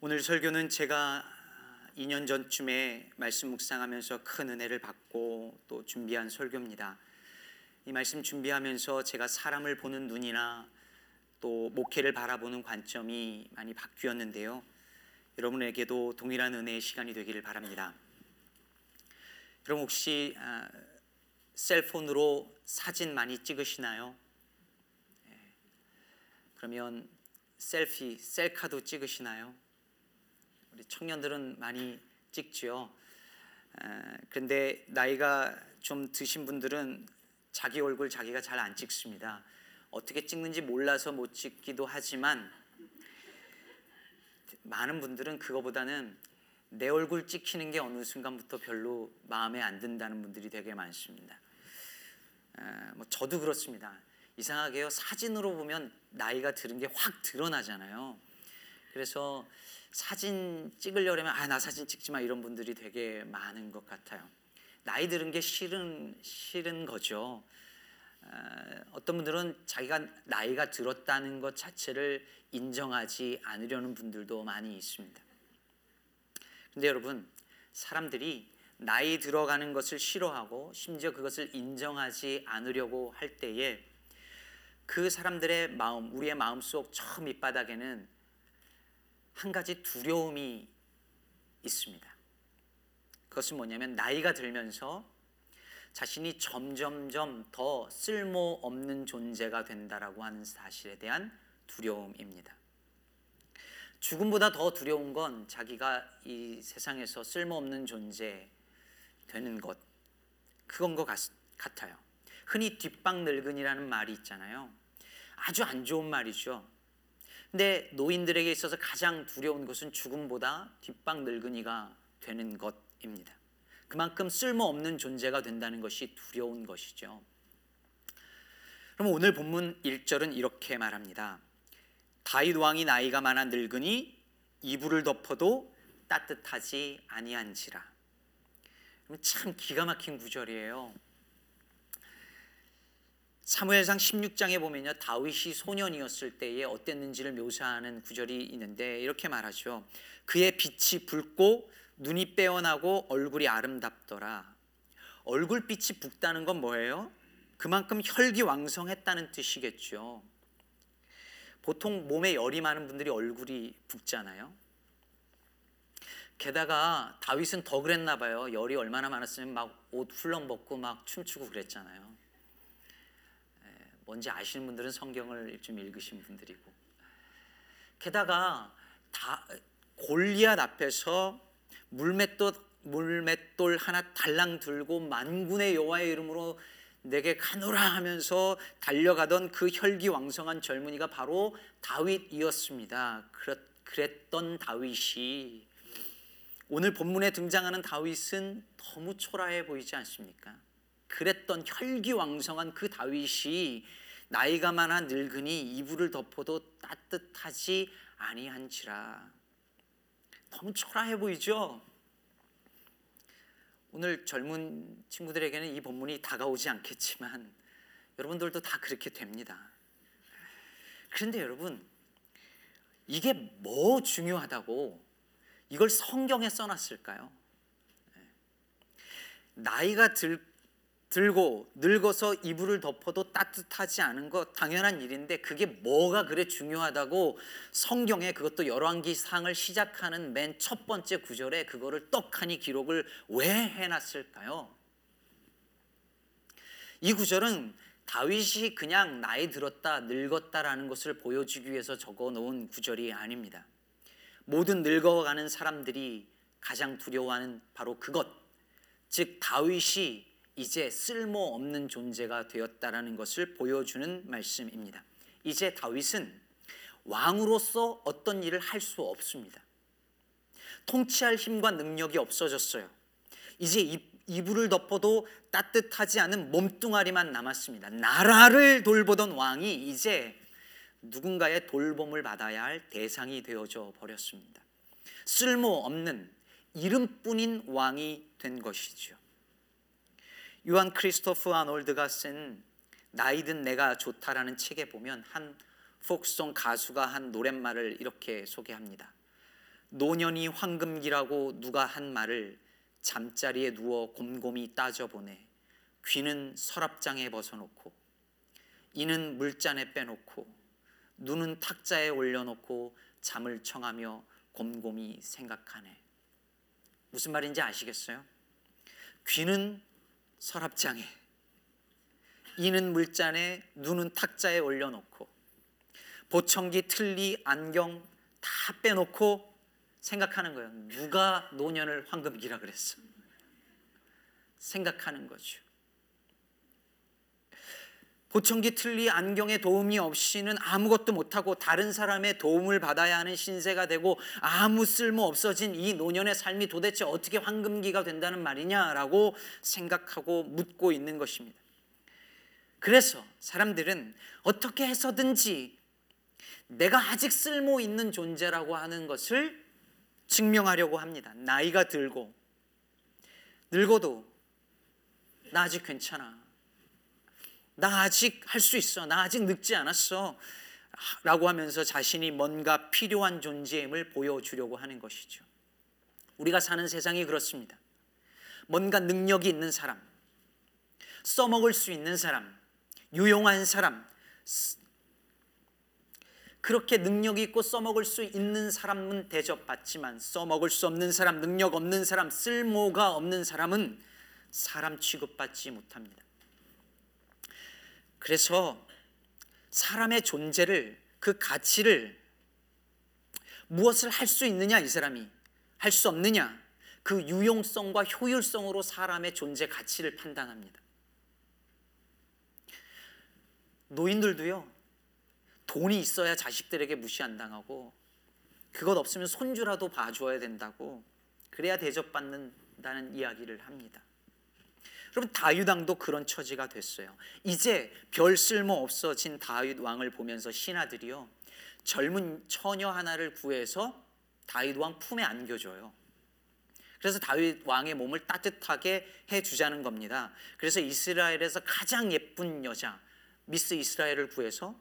오늘 설교는 제가 2년 전쯤에 말씀 묵상하면서 큰 은혜를 받고 또 준비한 설교입니다. 이 말씀 준비하면서 제가 사람을 보는 눈이나 또 목회를 바라보는 관점이 많이 바뀌었는데요. 여러분에게도 동일한 은혜의 시간이 되기를 바랍니다. 여러분 혹시 아, 셀폰으로 사진 많이 찍으시나요? 예. 그러면 셀피, 셀카도 찍으시나요? 우리 청년들은 많이 찍죠. 그런데 나이가 좀 드신 분들은 자기 얼굴 자기가 잘 안 찍습니다. 어떻게 찍는지 몰라서 못 찍기도 하지만 많은 분들은 그거보다는 내 얼굴 찍히는 게 어느 순간부터 별로 마음에 안 든다는 분들이 되게 많습니다. 뭐 저도 그렇습니다. 이상하게요 사진으로 보면 나이가 들은 게 확 드러나잖아요. 그래서 사진 찍으려면 아 나 사진 찍지 마 이런 분들이 되게 많은 것 같아요. 나이 들은 게 싫은 싫은 거죠. 어떤 분들은 자기가 나이가 들었다는 것 자체를 인정하지 않으려는 분들도 많이 있습니다. 근데 여러분, 사람들이 나이 들어가는 것을 싫어하고 심지어 그것을 인정하지 않으려고 할 때에 그 사람들의 마음, 우리의 마음 속 저 밑바닥에는 한 가지 두려움이 있습니다. 그것은 뭐냐면 나이가 들면서 자신이 점점점 더 쓸모없는 존재가 된다라고 하는 사실에 대한 두려움입니다. 죽음보다 더 두려운 건 자기가 이 세상에서 쓸모없는 존재 되는 것 그건 것 같, 같아요. 흔히 뒷방 늙은이라는 말이 있잖아요. 아주 안 좋은 말이죠. 근데 노인들에게 있어서 가장 두려운 것은 죽음보다 뒷방 늙은이가 되는 것입니다. 그만큼 쓸모없는 존재가 된다는 것이 두려운 것이죠. 그럼 오늘 본문 1절은 이렇게 말합니다. 다윗 왕이 나이가 많아 늙으니 이불을 덮어도 따뜻하지 아니한지라. 참 기가 막힌 구절이에요. 사무엘상 16장에 보면요 다윗이 소년이었을 때에 어땠는지를 묘사하는 구절이 있는데 이렇게 말하죠. 그의 빛이 붉고 눈이 빼어나고 얼굴이 아름답더라. 얼굴빛이 붉다는 건 뭐예요? 그만큼 혈기왕성했다는 뜻이겠죠. 보통 몸에 열이 많은 분들이 얼굴이 붉잖아요. 게다가 다윗은 더 그랬나 봐요. 열이 얼마나 많았으면 막 옷 훌렁 벗고 막 춤추고 그랬잖아요. 뭔지 아시는 분들은 성경을 좀 읽으신 분들이고 게다가 다 골리앗 앞에서 물맷돌 물맷돌 하나 달랑 들고 만군의 여호와의 이름으로 내게 가노라 하면서 달려가던 그 혈기왕성한 젊은이가 바로 다윗이었습니다. 그랬던 다윗이 오늘 본문에 등장하는 다윗은 너무 초라해 보이지 않습니까? 그랬던 혈기왕성한 그 다윗이 나이가 많아 늙으니 이불을 덮어도 따뜻하지 아니한지라. 너무 초라해 보이죠? 오늘 젊은 친구들에게는 이 본문이 다가오지 않겠지만 여러분들도 다 그렇게 됩니다. 그런데 여러분 이게 뭐 중요하다고 이걸 성경에 써놨을까요? 네. 나이가 들 들고 늙어서 이불을 덮어도 따뜻하지 않은 것 당연한 일인데 그게 뭐가 그래 중요하다고 성경에 그것도 열왕기상을 시작하는 맨 첫 번째 구절에 그거를 떡하니 기록을 왜 해놨을까요? 이 구절은 다윗이 그냥 나이 들었다 늙었다라는 것을 보여주기 위해서 적어 놓은 구절이 아닙니다. 모든 늙어가는 사람들이 가장 두려워하는 바로 그것, 즉 다윗이 이제 쓸모없는 존재가 되었다라는 것을 보여주는 말씀입니다. 이제 다윗은 왕으로서 어떤 일을 할 수 없습니다. 통치할 힘과 능력이 없어졌어요. 이제 이불을 덮어도 따뜻하지 않은 몸뚱아리만 남았습니다. 나라를 돌보던 왕이 이제 누군가의 돌봄을 받아야 할 대상이 되어져 버렸습니다. 쓸모없는 이름뿐인 왕이 된 것이죠. 요한 크리스토프 아놀드가 쓴 나이든 내가 좋다라는 책에 보면 한 폭송 가수가 한 노랫말을 이렇게 소개합니다. 노년이 황금기라고 누가 한 말을 잠자리에 누워 곰곰이 따져보네. 귀는 서랍장에 벗어놓고 이는 물잔에 빼놓고 눈은 탁자에 올려놓고 잠을 청하며 곰곰이 생각하네. 무슨 말인지 아시겠어요? 귀는 서랍장에 이는 물잔에 눈은 탁자에 올려놓고 보청기 틀니 안경 다 빼놓고 생각하는 거예요. 누가 노년을 황금기라 그랬어? 생각하는 거죠. 보청기 틀니 안경의 도움이 없이는 아무것도 못하고 다른 사람의 도움을 받아야 하는 신세가 되고 아무 쓸모 없어진 이 노년의 삶이 도대체 어떻게 황금기가 된다는 말이냐라고 생각하고 묻고 있는 것입니다. 그래서 사람들은 어떻게 해서든지 내가 아직 쓸모 있는 존재라고 하는 것을 증명하려고 합니다. 나이가 들고 늙어도 나 아직 괜찮아. 나 아직 할 수 있어. 나 아직 늙지 않았어. 라고 하면서 자신이 뭔가 필요한 존재임을 보여주려고 하는 것이죠. 우리가 사는 세상이 그렇습니다. 뭔가 능력이 있는 사람, 써먹을 수 있는 사람, 유용한 사람, 그렇게 능력이 있고 써먹을 수 있는 사람은 대접받지만 써먹을 수 없는 사람, 능력 없는 사람, 쓸모가 없는 사람은 사람 취급받지 못합니다. 그래서 사람의 존재를 그 가치를 무엇을 할 수 있느냐 이 사람이 할 수 없느냐 그 유용성과 효율성으로 사람의 존재 가치를 판단합니다. 노인들도요 돈이 있어야 자식들에게 무시 안 당하고 그것 없으면 손주라도 봐줘야 된다고 그래야 대접받는다는 이야기를 합니다. 여러분 다윗 왕도 그런 처지가 됐어요. 이제 별 쓸모 없어진 다윗 왕을 보면서 신하들이요 젊은 처녀 하나를 구해서 다윗 왕 품에 안겨줘요. 그래서 다윗 왕의 몸을 따뜻하게 해 주자는 겁니다. 그래서 이스라엘에서 가장 예쁜 여자 미스 이스라엘을 구해서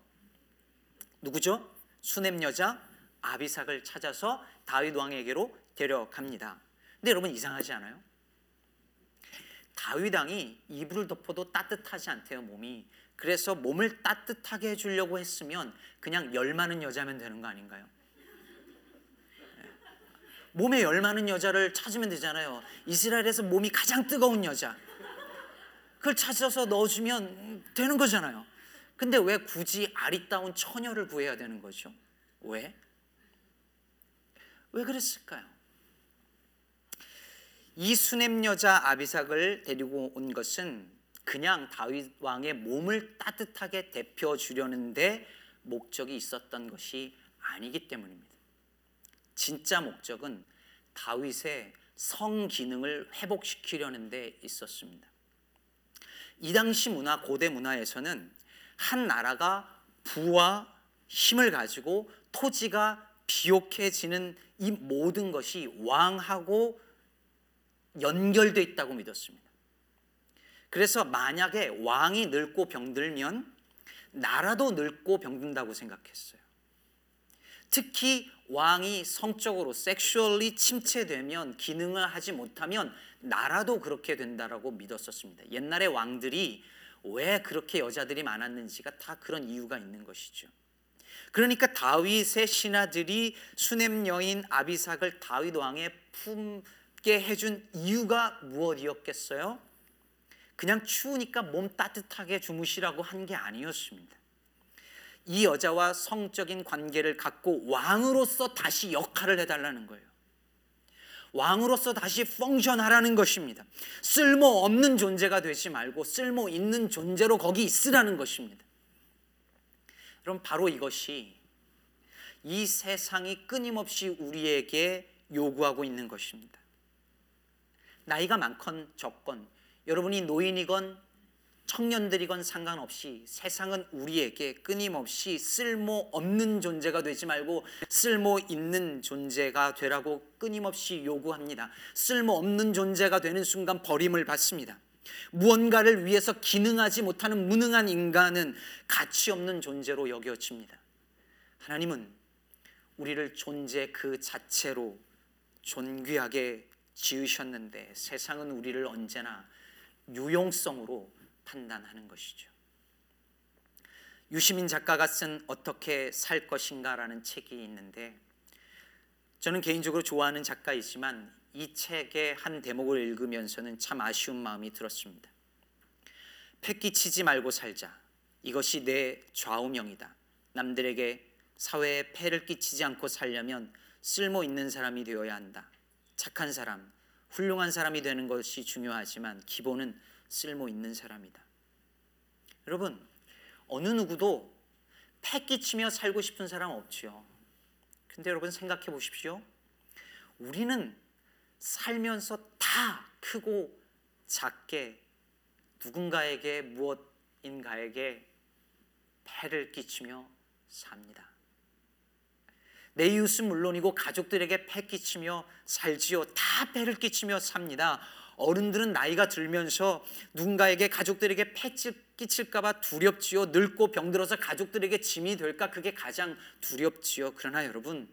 누구죠? 수넴 여자 아비삭을 찾아서 다윗 왕에게로 데려갑니다. 근데 여러분 이상하지 않아요? 다윗 왕이 이불을 덮어도 따뜻하지 않대요 몸이. 그래서 몸을 따뜻하게 해주려고 했으면 그냥 열 많은 여자면 되는 거 아닌가요? 네. 몸에 열 많은 여자를 찾으면 되잖아요. 이스라엘에서 몸이 가장 뜨거운 여자. 그걸 찾아서 넣어주면 되는 거잖아요. 근데 왜 굳이 아리따운 처녀를 구해야 되는 거죠? 왜? 왜 그랬을까요? 이 수냄 여자 아비삭을 데리고 온 것은 그냥 다윗 왕의 몸을 따뜻하게 데펴 주려는데 목적이 있었던 것이 아니기 때문입니다. 진짜 목적은 다윗의 성 기능을 회복시키려는 데 있었습니다. 이 당시 문화 고대 문화에서는 한 나라가 부와 힘을 가지고 토지가 비옥해지는 이 모든 것이 왕하고 연결돼 있다고 믿었습니다. 그래서 만약에 왕이 늙고 병들면 나라도 늙고 병든다고 생각했어요. 특히 왕이 성적으로 섹슈얼리 침체되면 기능을 하지 못하면 나라도 그렇게 된다라고 믿었었습니다. 옛날에 왕들이 왜 그렇게 여자들이 많았는지가 다 그런 이유가 있는 것이죠. 그러니까 다윗의 신하들이 수냄 여인 아비삭을 다윗 왕의 품 게 해준 이유가 무엇이었겠어요? 그냥 추우니까 몸 따뜻하게 주무시라고 한 게 아니었습니다. 이 여자와 성적인 관계를 갖고 왕으로서 다시 역할을 해달라는 거예요. 왕으로서 다시 펑션하라는 것입니다. 쓸모 없는 존재가 되지 말고 쓸모 있는 존재로 거기 있으라는 것입니다. 그럼 바로 이것이 이 세상이 끊임없이 우리에게 요구하고 있는 것입니다. 나이가 많건 적건 여러분이 노인이건 청년들이건 상관없이 세상은 우리에게 끊임없이 쓸모 없는 존재가 되지 말고 쓸모 있는 존재가 되라고 끊임없이 요구합니다. 쓸모 없는 존재가 되는 순간 버림을 받습니다. 무언가를 위해서 기능하지 못하는 무능한 인간은 가치 없는 존재로 여겨집니다. 하나님은 우리를 존재 그 자체로 존귀하게 지으셨는데 세상은 우리를 언제나 유용성으로 판단하는 것이죠. 유시민 작가가 쓴 어떻게 살 것인가라는 책이 있는데 저는 개인적으로 좋아하는 작가이지만 이 책의 한 대목을 읽으면서는 참 아쉬운 마음이 들었습니다. 패기치지 말고 살자. 이것이 내 좌우명이다. 남들에게 사회에 폐를 끼치지 않고 살려면 쓸모 있는 사람이 되어야 한다. 착한 사람, 훌륭한 사람이 되는 것이 중요하지만 기본은 쓸모 있는 사람이다. 여러분, 어느 누구도 패 끼치며 살고 싶은 사람 없지요. 근데 여러분 생각해 보십시오. 우리는 살면서 다 크고 작게 누군가에게 무엇인가에게 패를 끼치며 삽니다. 내 이웃은 물론이고 가족들에게 패 끼치며 살지요. 다 패를 끼치며 삽니다. 어른들은 나이가 들면서 누군가에게 가족들에게 패 끼칠까봐 두렵지요. 늙고 병들어서 가족들에게 짐이 될까 그게 가장 두렵지요. 그러나 여러분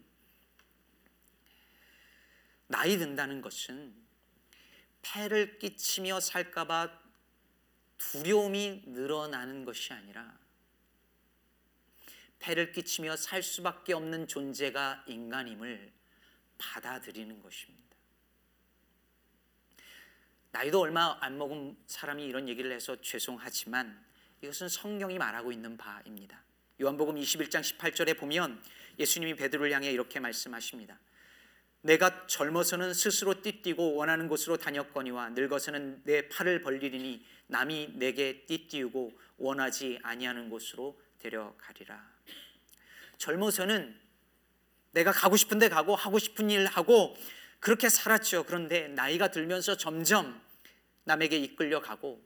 나이 든다는 것은 패를 끼치며 살까봐 두려움이 늘어나는 것이 아니라 폐를 끼치며 살 수밖에 없는 존재가 인간임을 받아들이는 것입니다. 나이도 얼마 안 먹은 사람이 이런 얘기를 해서 죄송하지만 이것은 성경이 말하고 있는 바입니다. 요한복음 21장 18절에 보면 예수님이 베드로를 향해 이렇게 말씀하십니다. 내가 젊어서는 스스로 띠뛰고 원하는 곳으로 다녔거니와 늙어서는 내 팔을 벌리리니 남이 내게 띠띠우고 원하지 아니하는 곳으로 데려가리라. 젊어서는 내가 가고 싶은데 가고 하고 싶은 일 하고 그렇게 살았죠. 그런데 나이가 들면서 점점 남에게 이끌려 가고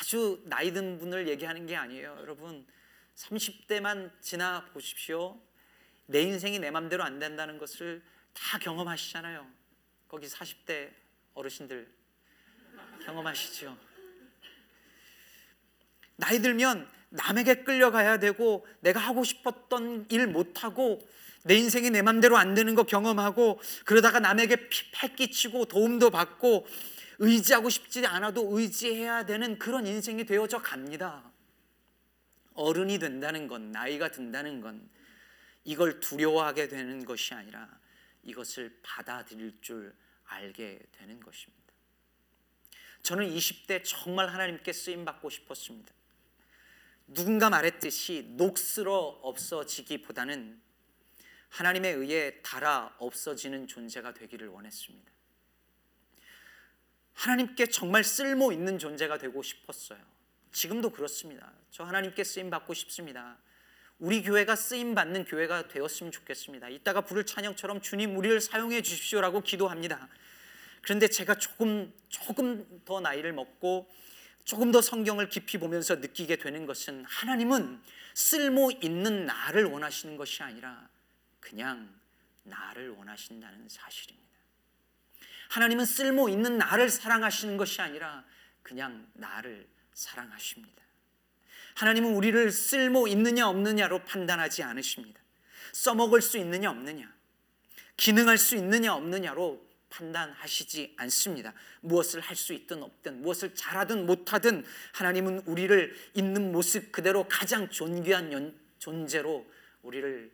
아주 나이 든 분을 얘기하는 게 아니에요. 여러분 30대만 지나 보십시오. 내 인생이 내 맘대로 안 된다는 것을 다 경험하시잖아요. 거기 40대 어르신들 경험하시죠. 나이 들면 남에게 끌려가야 되고 내가 하고 싶었던 일 못하고 내 인생이 내 맘대로 안 되는 거 경험하고 그러다가 남에게 패 끼치고 도움도 받고 의지하고 싶지 않아도 의지해야 되는 그런 인생이 되어져 갑니다. 어른이 된다는 건 나이가 든다는 건 이걸 두려워하게 되는 것이 아니라 이것을 받아들일 줄 알게 되는 것입니다. 저는 20대 정말 하나님께 쓰임 받고 싶었습니다. 누군가 말했듯이 녹슬어 없어지기보다는 하나님에 의해 달아 없어지는 존재가 되기를 원했습니다. 하나님께 정말 쓸모 있는 존재가 되고 싶었어요. 지금도 그렇습니다. 저 하나님께 쓰임 받고 싶습니다. 우리 교회가 쓰임 받는 교회가 되었으면 좋겠습니다. 이따가 부를 찬양처럼 주님 우리를 사용해 주십시오라고 기도합니다. 그런데 제가 조금 조금 더 나이를 먹고 조금 더 성경을 깊이 보면서 느끼게 되는 것은 하나님은 쓸모 있는 나를 원하시는 것이 아니라 그냥 나를 원하신다는 사실입니다. 하나님은 쓸모 있는 나를 사랑하시는 것이 아니라 그냥 나를 사랑하십니다. 하나님은 우리를 쓸모 있느냐 없느냐로 판단하지 않으십니다. 써먹을 수 있느냐 없느냐, 기능할 수 있느냐 없느냐로 판단하시지 않습니다. 무엇을 할 수 있든 없든 무엇을 잘하든 못하든 하나님은 우리를 있는 모습 그대로 가장 존귀한 존재로 우리를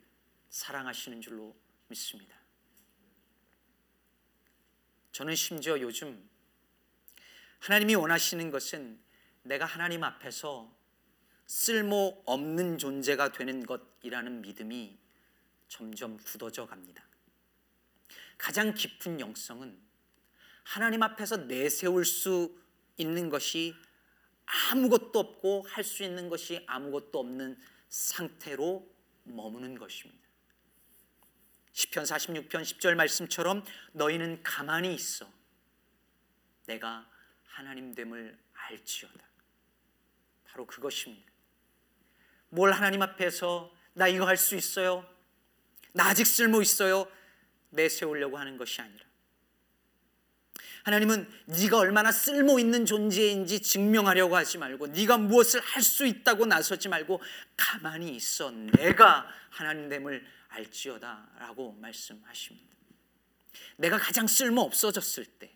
사랑하시는 줄로 믿습니다. 저는 심지어 요즘 하나님이 원하시는 것은 내가 하나님 앞에서 쓸모 없는 존재가 되는 것이라는 믿음이 점점 굳어져 갑니다. 가장 깊은 영성은 하나님 앞에서 내세울 수 있는 것이 아무것도 없고 할 수 있는 것이 아무것도 없는 상태로 머무는 것입니다. 시편 46편 10절 말씀처럼 너희는 가만히 있어 내가 하나님 됨을 알지어다. 바로 그것입니다. 뭘 하나님 앞에서 나 이거 할 수 있어요? 나 아직 쓸모 있어요? 내세우려고 하는 것이 아니라 하나님은 네가 얼마나 쓸모 있는 존재인지 증명하려고 하지 말고 네가 무엇을 할 수 있다고 나서지 말고 가만히 있어 내가 하나님 됨을 알지어다라고 말씀하십니다. 내가 가장 쓸모 없어졌을 때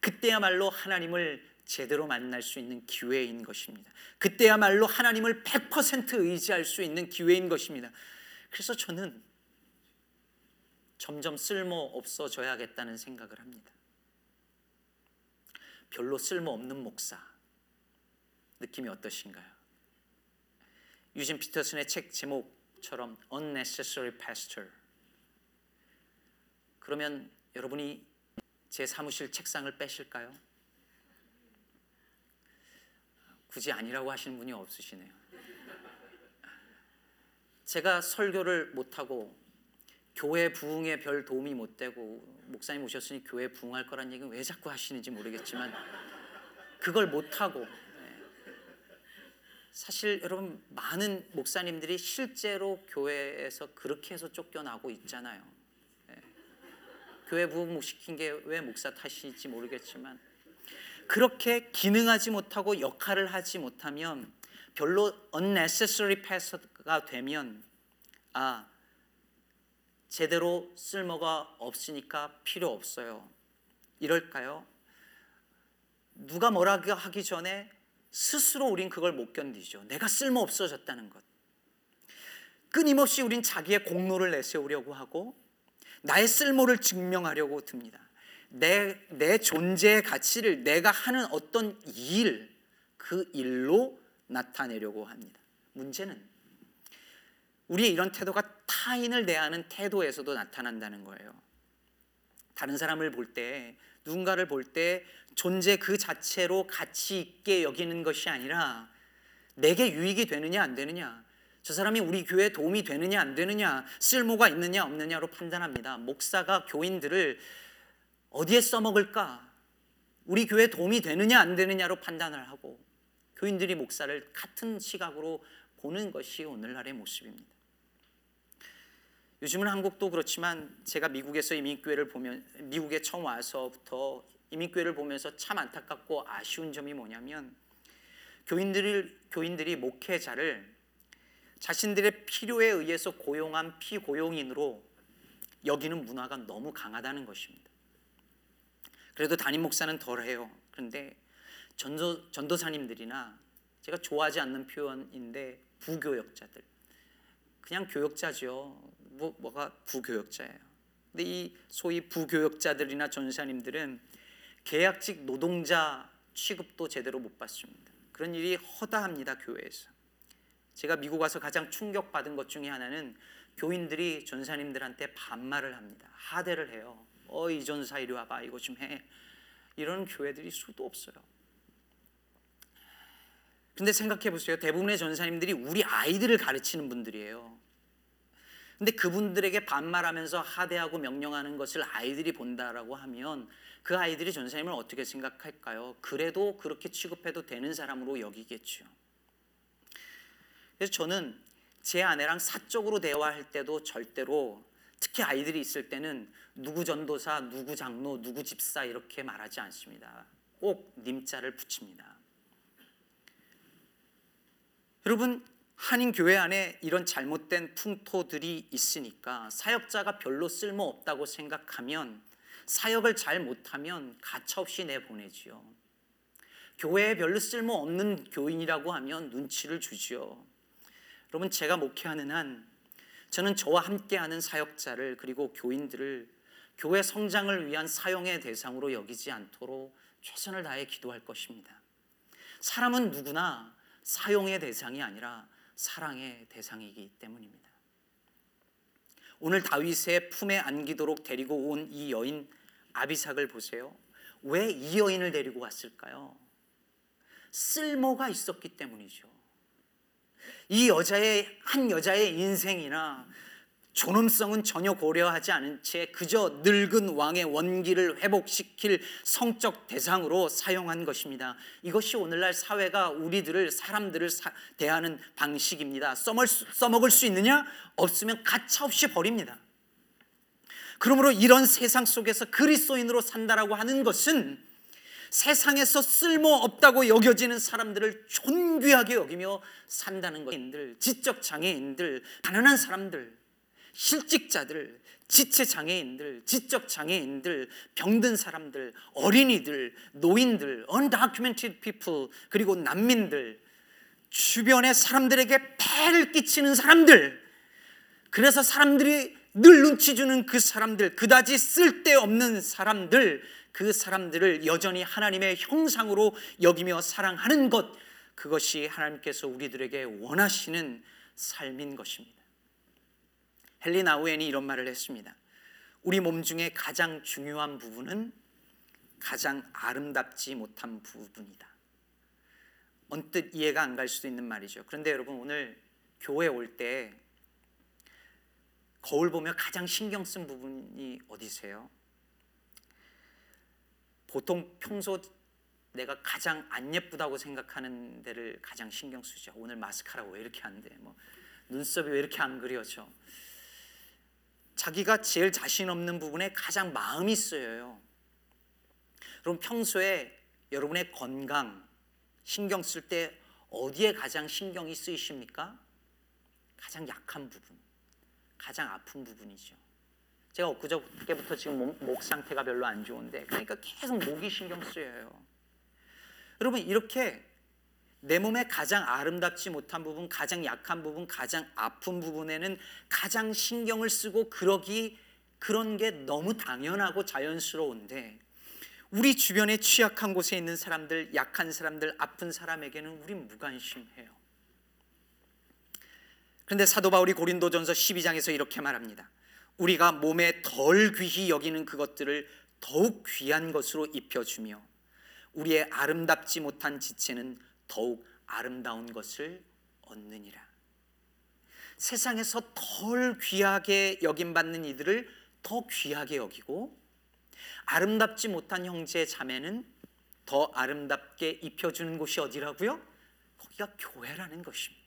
그때야말로 하나님을 제대로 만날 수 있는 기회인 것입니다. 그때야말로 하나님을 100% 의지할 수 있는 기회인 것입니다. 그래서 저는 점점 쓸모 없어져야겠다는 생각을 합니다. 별로 쓸모 없는 목사 느낌이 어떠신가요? 유진 피터슨의 책 제목처럼 unnecessary pastor. 그러면 여러분이 제 사무실 책상을 빼실까요? 굳이 아니라고 하시는 분이 없으시네요. 제가 설교를 못하고 교회 부흥에 별 도움이 못 되고 목사님 오셨으니 교회 부흥할 거란 얘기는 왜 자꾸 하시는지 모르겠지만 그걸 못 하고 네. 사실 여러분 많은 목사님들이 실제로 교회에서 그렇게 해서 쫓겨나고 있잖아요. 네. 교회 부흥 시킨 게 왜 목사 탓인지 모르겠지만 그렇게 기능하지 못하고 역할을 하지 못하면 별로 unnecessary pastor가 되면 아 제대로 쓸모가 없으니까 필요 없어요. 이럴까요? 누가 뭐라 하기 전에 스스로 우린 그걸 못 견디죠. 내가 쓸모 없어졌다는 것. 끊임없이 우린 자기의 공로를 내세우려고 하고 나의 쓸모를 증명하려고 듭니다. 내, 내 존재의 가치를 내가 하는 어떤 일, 그 일로 나타내려고 합니다. 문제는 우리의 이런 태도가 타인을 대하는 태도에서도 나타난다는 거예요. 다른 사람을 볼 때, 누군가를 볼 때 존재 그 자체로 가치 있게 여기는 것이 아니라 내게 유익이 되느냐 안 되느냐, 저 사람이 우리 교회에 도움이 되느냐 안 되느냐, 쓸모가 있느냐 없느냐로 판단합니다. 목사가 교인들을 어디에 써먹을까? 우리 교회에 도움이 되느냐 안 되느냐로 판단을 하고 교인들이 목사를 같은 시각으로 보는 것이 오늘날의 모습입니다. 요즘은 한국도 그렇지만 제가 미국에서 이민교회를 보면 미국에 처음 와서부터 이민교회를 보면서 참 안타깝고 아쉬운 점이 뭐냐면 교인들이 교인들이 목회자를 자신들의 필요에 의해서 고용한 피고용인으로 여기는 문화가 너무 강하다는 것입니다. 그래도 담임 목사는 덜해요. 그런데 전도 전도사님들이나 제가 좋아하지 않는 표현인데 부교역자들 그냥 교역자죠. 뭐, 뭐가 부교역자예요. 근데 이 소위 부교역자들이나 전사님들은 계약직 노동자 취급도 제대로 못 받습니다. 그런 일이 허다합니다 교회에서. 제가 미국 와서 가장 충격받은 것 중에 하나는 교인들이 전사님들한테 반말을 합니다. 하대를 해요. 어 이 전사 이리 와봐 이거 좀 해. 이런 교회들이 수도 없어요. 근데 생각해 보세요. 대부분의 전사님들이 우리 아이들을 가르치는 분들이에요. 근데 그분들에게 반말하면서 하대하고 명령하는 것을 아이들이 본다라고 하면 그 아이들이 전사님을 어떻게 생각할까요? 그래도 그렇게 취급해도 되는 사람으로 여기겠죠. 그래서 저는 제 아내랑 사적으로 대화할 때도 절대로 특히 아이들이 있을 때는 누구 전도사, 누구 장로, 누구 집사 이렇게 말하지 않습니다. 꼭 님자를 붙입니다. 여러분 한인 교회 안에 이런 잘못된 풍토들이 있으니까 사역자가 별로 쓸모 없다고 생각하면 사역을 잘 못하면 가차없이 내보내지요. 교회에 별로 쓸모 없는 교인이라고 하면 눈치를 주지요. 여러분 제가 목회하는 한 저는 저와 함께하는 사역자를 그리고 교인들을 교회 성장을 위한 사용의 대상으로 여기지 않도록 최선을 다해 기도할 것입니다. 사람은 누구나 사용의 대상이 아니라 사랑의 대상이기 때문입니다. 오늘 다윗의 품에 안기도록 데리고 온 이 여인 아비삭을 보세요. 왜 이 여인을 데리고 왔을까요? 쓸모가 있었기 때문이죠. 이 여자의 한 여자의 인생이나 존엄성은 전혀 고려하지 않은 채 그저 늙은 왕의 원기를 회복시킬 성적 대상으로 사용한 것입니다. 이것이 오늘날 사회가 우리들을 사람들을 사, 대하는 방식입니다. 써먹을 수, 써먹을 수 있느냐? 없으면 가차없이 버립니다. 그러므로 이런 세상 속에서 그리스도인으로 산다라고 하는 것은 세상에서 쓸모 없다고 여겨지는 사람들을 존귀하게 여기며 산다는 것인들, 지적 장애인들, 가난한 사람들 실직자들, 지체 장애인들, 지적 장애인들, 병든 사람들, 어린이들, 노인들, undocumented people, 그리고 난민들, 주변의 사람들에게 폐를 끼치는 사람들, 그래서 사람들이 늘 눈치 주는 그 사람들, 그다지 쓸데없는 사람들, 그 사람들을 여전히 하나님의 형상으로 여기며 사랑하는 것, 그것이 하나님께서 우리들에게 원하시는 삶인 것입니다. 헨리 나우엔이 이런 말을 했습니다. 우리 몸 중에 가장 중요한 부분은 가장 아름답지 못한 부분이다. 언뜻 이해가 안 갈 수도 있는 말이죠. 그런데 여러분 오늘 교회 올 때 거울 보며 가장 신경 쓴 부분이 어디세요? 보통 평소 내가 가장 안 예쁘다고 생각하는 데를 가장 신경 쓰죠. 오늘 마스카라 왜 이렇게 안 돼? 뭐 눈썹이 왜 이렇게 안 그려져? 자기가 제일 자신 없는 부분에 가장 마음이 쓰여요. 그럼 평소에 여러분의 건강 신경 쓸 때 어디에 가장 신경이 쓰이십니까? 가장 약한 부분, 가장 아픈 부분이죠. 제가 엊그저께부터 지금 목, 목 상태가 별로 안 좋은데 그러니까 계속 목이 신경 쓰여요. 여러분 이렇게 내 몸의 가장 아름답지 못한 부분, 가장 약한 부분, 가장 아픈 부분에는 가장 신경을 쓰고 그러기 그런 게 너무 당연하고 자연스러운데 우리 주변에 취약한 곳에 있는 사람들, 약한 사람들, 아픈 사람에게는 우리 무관심해요. 그런데 사도 바울이 고린도전서 12장에서 이렇게 말합니다. 우리가 몸에 덜 귀히 여기는 그것들을 더욱 귀한 것으로 입혀주며 우리의 아름답지 못한 지체는 더욱 아름다운 것을 얻느니라. 세상에서 덜 귀하게 여김받는 이들을 더 귀하게 여기고 아름답지 못한 형제 자매는 더 아름답게 입혀주는 곳이 어디라고요? 거기가 교회라는 것입니다.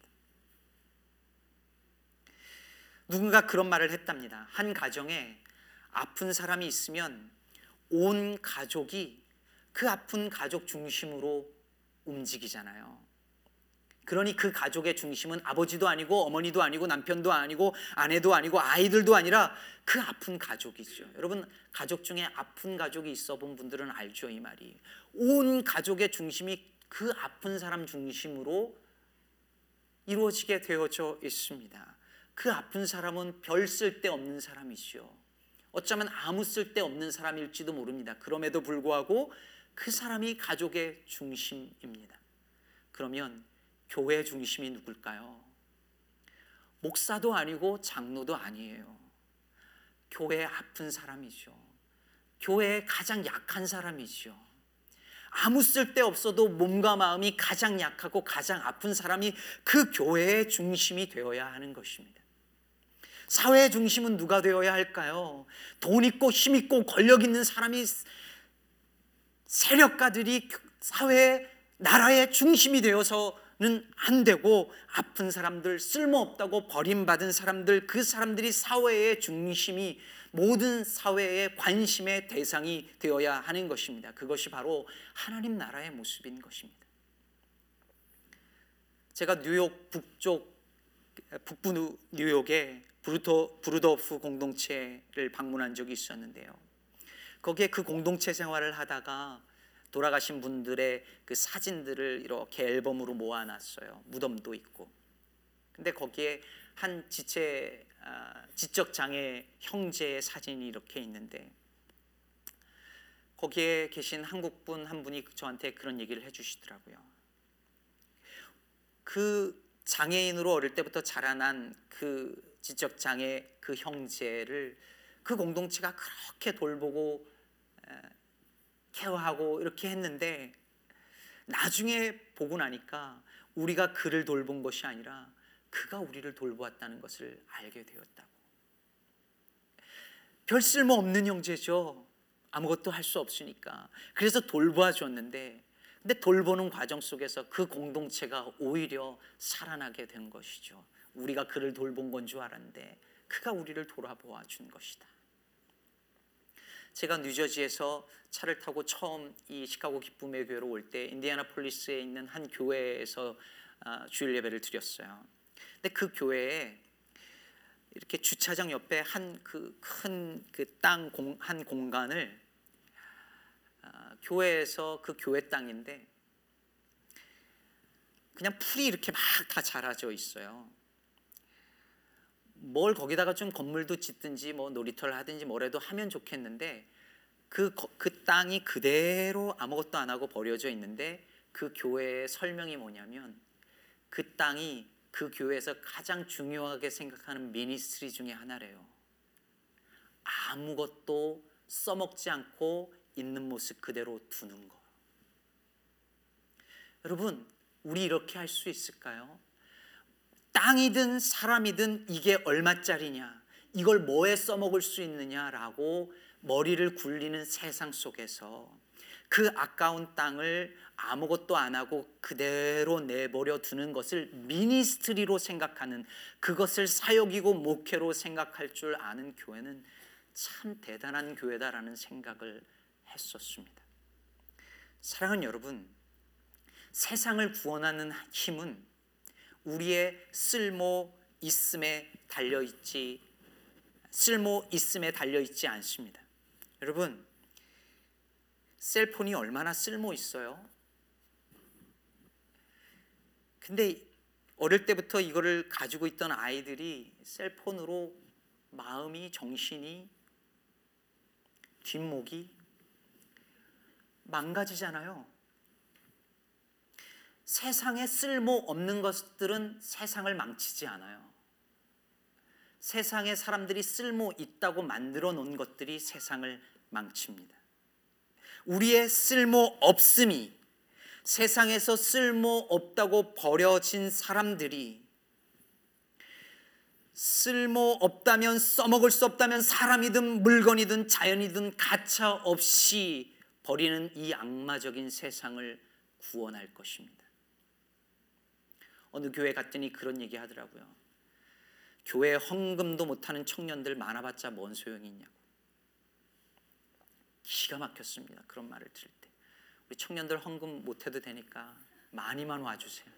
누군가 그런 말을 했답니다. 한 가정에 아픈 사람이 있으면 온 가족이 그 아픈 가족 중심으로 움직이잖아요. 그러니 그 가족의 중심은 아버지도 아니고 어머니도 아니고 남편도 아니고 아내도 아니고 아이들도 아니라 그 아픈 가족이죠. 여러분 가족 중에 아픈 가족이 있어 본 분들은 알죠 이 말이. 온 가족의 중심이 그 아픈 사람 중심으로 이루어지게 되어져 있습니다. 그 아픈 사람은 별 쓸데 없는 사람이죠. 어쩌면 아무 쓸데 없는 사람일지도 모릅니다. 그럼에도 불구하고 그 사람이 가족의 중심입니다. 그러면 교회 중심이 누굴까요? 목사도 아니고 장로도 아니에요. 교회에 아픈 사람이죠. 교회에 가장 약한 사람이죠. 아무 쓸데 없어도 몸과 마음이 가장 약하고 가장 아픈 사람이 그 교회의 중심이 되어야 하는 것입니다. 사회의 중심은 누가 되어야 할까요? 돈 있고 힘 있고 권력 있는 사람이 세력가들이 사회 나라의 중심이 되어서는 안 되고 아픈 사람들 쓸모없다고 버림받은 사람들 그 사람들이 사회의 중심이 모든 사회의 관심의 대상이 되어야 하는 것입니다. 그것이 바로 하나님 나라의 모습인 것입니다. 제가 뉴욕 북쪽 북부 뉴욕에 브루토 브루더프 공동체를 방문한 적이 있었는데요. 거기에 그 공동체 생활을 하다가 돌아가신 분들의 그 사진들을 이렇게 앨범으로 모아놨어요. 무덤도 있고. 근데 거기에 한 지체 아, 지적 장애 형제의 사진이 이렇게 있는데 거기에 계신 한국 분 한 분이 저한테 그런 얘기를 해주시더라고요. 그 장애인으로 어릴 때부터 자라난 그 지적 장애 그 형제를 그 공동체가 그렇게 돌보고 케어하고 이렇게 했는데 나중에 보고 나니까 우리가 그를 돌본 것이 아니라 그가 우리를 돌보았다는 것을 알게 되었다고. 별 쓸모 없는 형제죠. 아무것도 할 수 없으니까. 그래서 돌보아 줬는데 근데 돌보는 과정 속에서 그 공동체가 오히려 살아나게 된 것이죠. 우리가 그를 돌본 건 줄 알았는데 그가 우리를 돌아보아 준 것이다. 제가 뉴저지에서 차를 타고 처음 이 시카고 기쁨의 교회로 올 때 인디애나폴리스에 있는 한 교회에서 아, 주일 예배를 드렸어요. 근데 그 교회에 이렇게 주차장 옆에 한 그 큰 그 땅 한 공간을 아, 교회에서 그 교회 땅인데 그냥 풀이 이렇게 막 다 자라져 있어요. 뭘 거기다가 좀 건물도 짓든지 뭐 놀이터를 하든지 뭐래도 하면 좋겠는데 그, 거- 그 땅이 그대로 아무것도 안 하고 버려져 있는데 그 교회의 설명이 뭐냐면 그 땅이 그 교회에서 가장 중요하게 생각하는 미니스트리 중에 하나래요. 아무것도 써먹지 않고 있는 모습 그대로 두는 거. 여러분, 우리 이렇게 할 수 있을까요? 땅이든 사람이든 이게 얼마짜리냐, 이걸 뭐에 써먹을 수 있느냐라고 머리를 굴리는 세상 속에서 그 아까운 땅을 아무것도 안 하고 그대로 내버려 두는 것을 미니스트리로 생각하는 그것을 사역이고 목회로 생각할 줄 아는 교회는 참 대단한 교회다라는 생각을 했었습니다. 사랑하는 여러분, 세상을 구원하는 힘은 우리의 쓸모 있음에 달려 있지 쓸모 있음에 달려 있지 않습니다. 여러분, 셀폰이 얼마나 쓸모 있어요? 근데 어릴 때부터 이거를 가지고 있던 아이들이 셀폰으로 마음이 정신이 뒷목이 망가지잖아요. 세상에 쓸모 없는 것들은 세상을 망치지 않아요. 세상에 사람들이 쓸모 있다고 만들어 놓은 것들이 세상을 망칩니다. 우리의 쓸모 없음이 세상에서 쓸모 없다고 버려진 사람들이 쓸모 없다면 써먹을 수 없다면 사람이든 물건이든 자연이든 가차 없이 버리는 이 악마적인 세상을 구원할 것입니다. 어느 교회 갔더니 그런 얘기 하더라고요. 교회 헌금도 못하는 청년들 많아봤자 뭔 소용이 있냐고. 기가 막혔습니다. 그런 말을 들을 때. 우리 청년들 헌금 못해도 되니까 많이만 와주세요.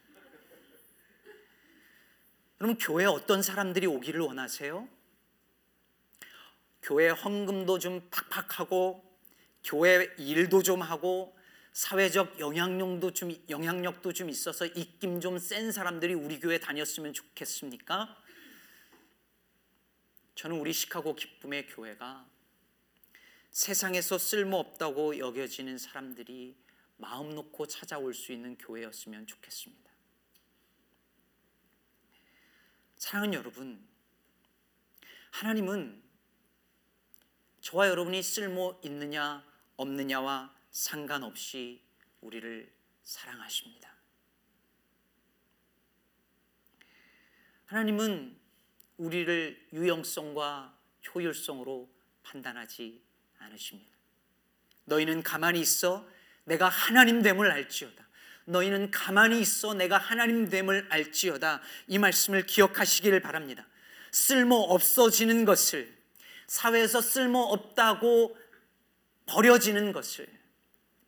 여러분 교회에 어떤 사람들이 오기를 원하세요? 교회 헌금도 좀 팍팍하고 교회 일도 좀 하고 사회적 영향력도 좀 영향력도 좀 있어서 입김 좀 센 사람들이 우리 교회 다녔으면 좋겠습니까? 저는 우리 시카고 기쁨의 교회가 세상에서 쓸모없다고 여겨지는 사람들이 마음 놓고 찾아올 수 있는 교회였으면 좋겠습니다. 사랑하는 여러분, 하나님은 저와 여러분이 쓸모 있느냐 없느냐와 상관없이 우리를 사랑하십니다. 하나님은 우리를 유용성과 효율성으로 판단하지 않으십니다. 너희는 가만히 있어 내가 하나님 됨을 알지어다. 너희는 가만히 있어 내가 하나님 됨을 알지어다. 이 말씀을 기억하시기를 바랍니다. 쓸모 없어지는 것을 사회에서 쓸모 없다고 버려지는 것을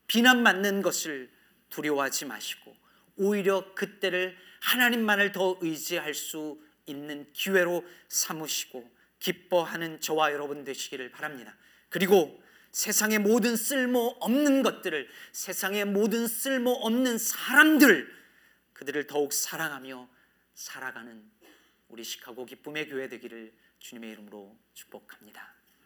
비난받는 것을 두려워하지 마시고 오히려 그때를 하나님만을 더 의지할 수 있는 기회로 삼으시고 기뻐하는 저와 여러분 되시기를 바랍니다. 그리고 세상의 모든 쓸모 없는 것들을 세상의 모든 쓸모 없는 사람들 그들을 더욱 사랑하며 살아가는 우리 시카고 기쁨의 교회 되기를 주님의 이름으로 축복합니다.